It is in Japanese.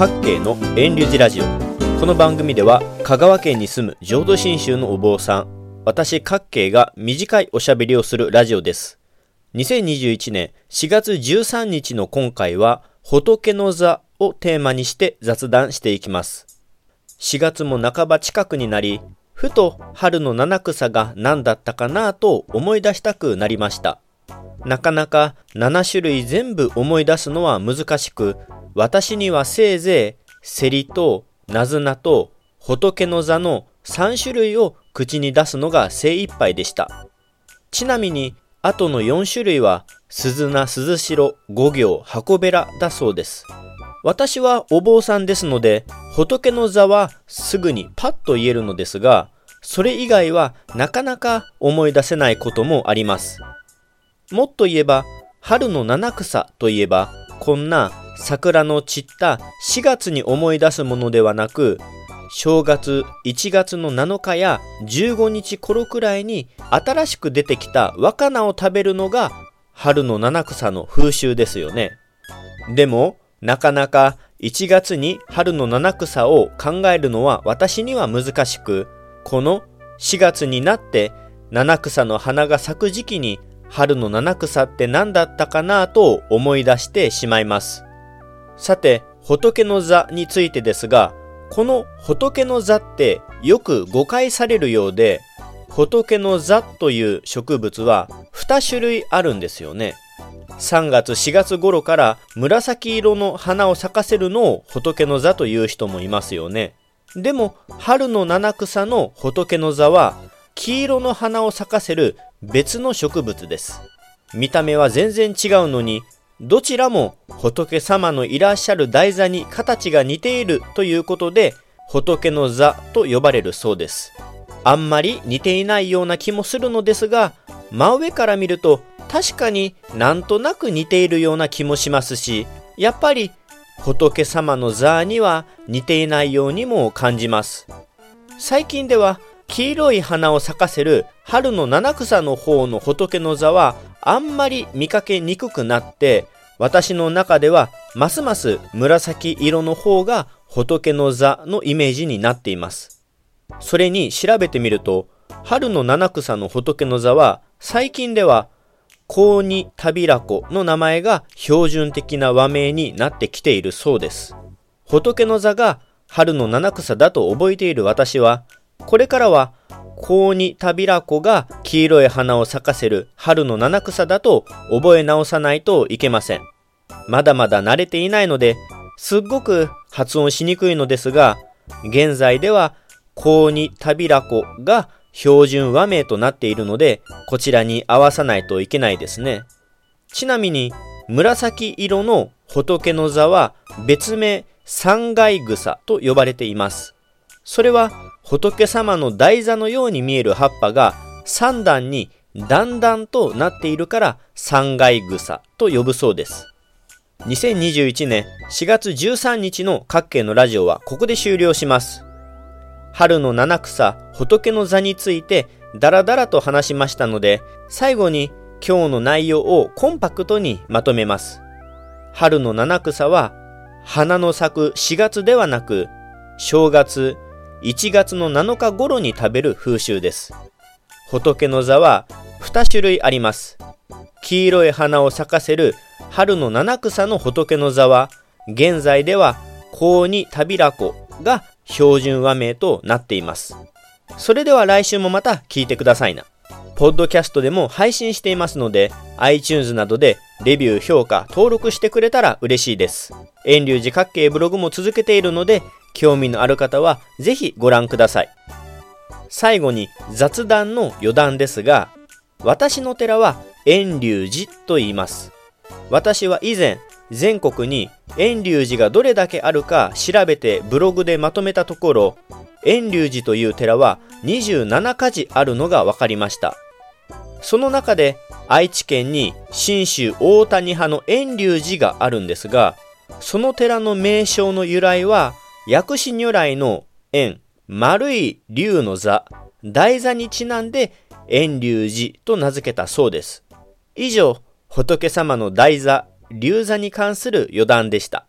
各系の遠流寺ラジオ。この番組では香川県に住む浄土真宗のお坊さん私各系が短いおしゃべりをするラジオです。2021年4月13日の今回は仏の座をテーマにして雑談していきます。4月も半ば近くになりふと春の七草が何だったかなと思い出したくなりました。なかなか7種類全部思い出すのは難しく、私にはせいぜい、セリとナズナと仏の座の3種類を口に出すのが精一杯でした。ちなみに、あとの4種類は、鈴名、鈴代、五行、箱べらだそうです。私はお坊さんですので、仏の座はすぐにパッと言えるのですが、それ以外はなかなか思い出せないこともあります。もっと言えば、春の七草といえば、こんな桜の散った4月に思い出すものではなく、正月1月の7日や15日頃くらいに新しく出てきた若菜を食べるのが春の七草の風習ですよね。でも、なかなか1月に春の七草を考えるのは私には難しく、この4月になって七草の花が咲く時期に春の七草って何だったかなと思い出してしまいます。さて、仏の座についてですが、この仏の座ってよく誤解されるようで、仏の座という植物は2種類あるんですよね。3月4月頃から紫色の花を咲かせるのを仏の座という人もいますよね。でも春の七草の仏の座は黄色の花を咲かせる別の植物です。見た目は全然違うのに、どちらも仏様のいらっしゃる台座に形が似ているということで、仏の座と呼ばれるそうです。あんまり似ていないような気もするのですが、真上から見ると確かになんとなく似ているような気もしますし、やっぱり仏様の座には似ていないようにも感じます。最近では黄色い花を咲かせる春の七草の方の仏の座はあんまり見かけにくくなって私の中ではますます紫色の方が仏の座のイメージになっています。それに調べてみると春の七草の仏の座は最近では高二タビラコの名前が標準的な和名になってきているそうです。仏の座が春の七草だと覚えている私はこれからは、高二タビラコが黄色い花を咲かせる春の七草だと覚え直さないといけません。まだまだ慣れていないので、すっごく発音しにくいのですが、現在では高二タビラコが標準和名となっているので、こちらに合わさないといけないですね。ちなみに、紫色の仏の座は別名三階草と呼ばれています。それは仏様の台座のように見える葉っぱが三段に段々となっているから三階草と呼ぶそうです。2021年4月13日の各県のラジオはここで終了します。春の七草仏の座についてダラダラと話しましたので、最後に今日の内容をコンパクトにまとめます。春の七草は花の咲く4月ではなく正月1月の7日頃に食べる風習です。仏の座は2種類あります。黄色い花を咲かせる春の七草の仏の座は、現在では高二タビラコが標準和名となっています。それでは来週もまた聞いてくださいな。ポッドキャストでも配信していますので、iTunes などでレビュー、評価、登録してくれたら嬉しいです。遠流寺各系ブログも続けているので、興味のある方はぜひご覧ください。最後に雑談の余談ですが、私の寺は遠隆寺と言います。私は以前、全国に遠隆寺がどれだけあるか調べてブログでまとめたところ、遠隆寺という寺は27か寺あるのが分かりました。その中で愛知県に信州大谷派の遠隆寺があるんですが、その寺の名称の由来は薬師如来の円、丸い竜の座、台座にちなんで円龍寺と名付けたそうです。以上、仏様の台座、竜座に関する余談でした。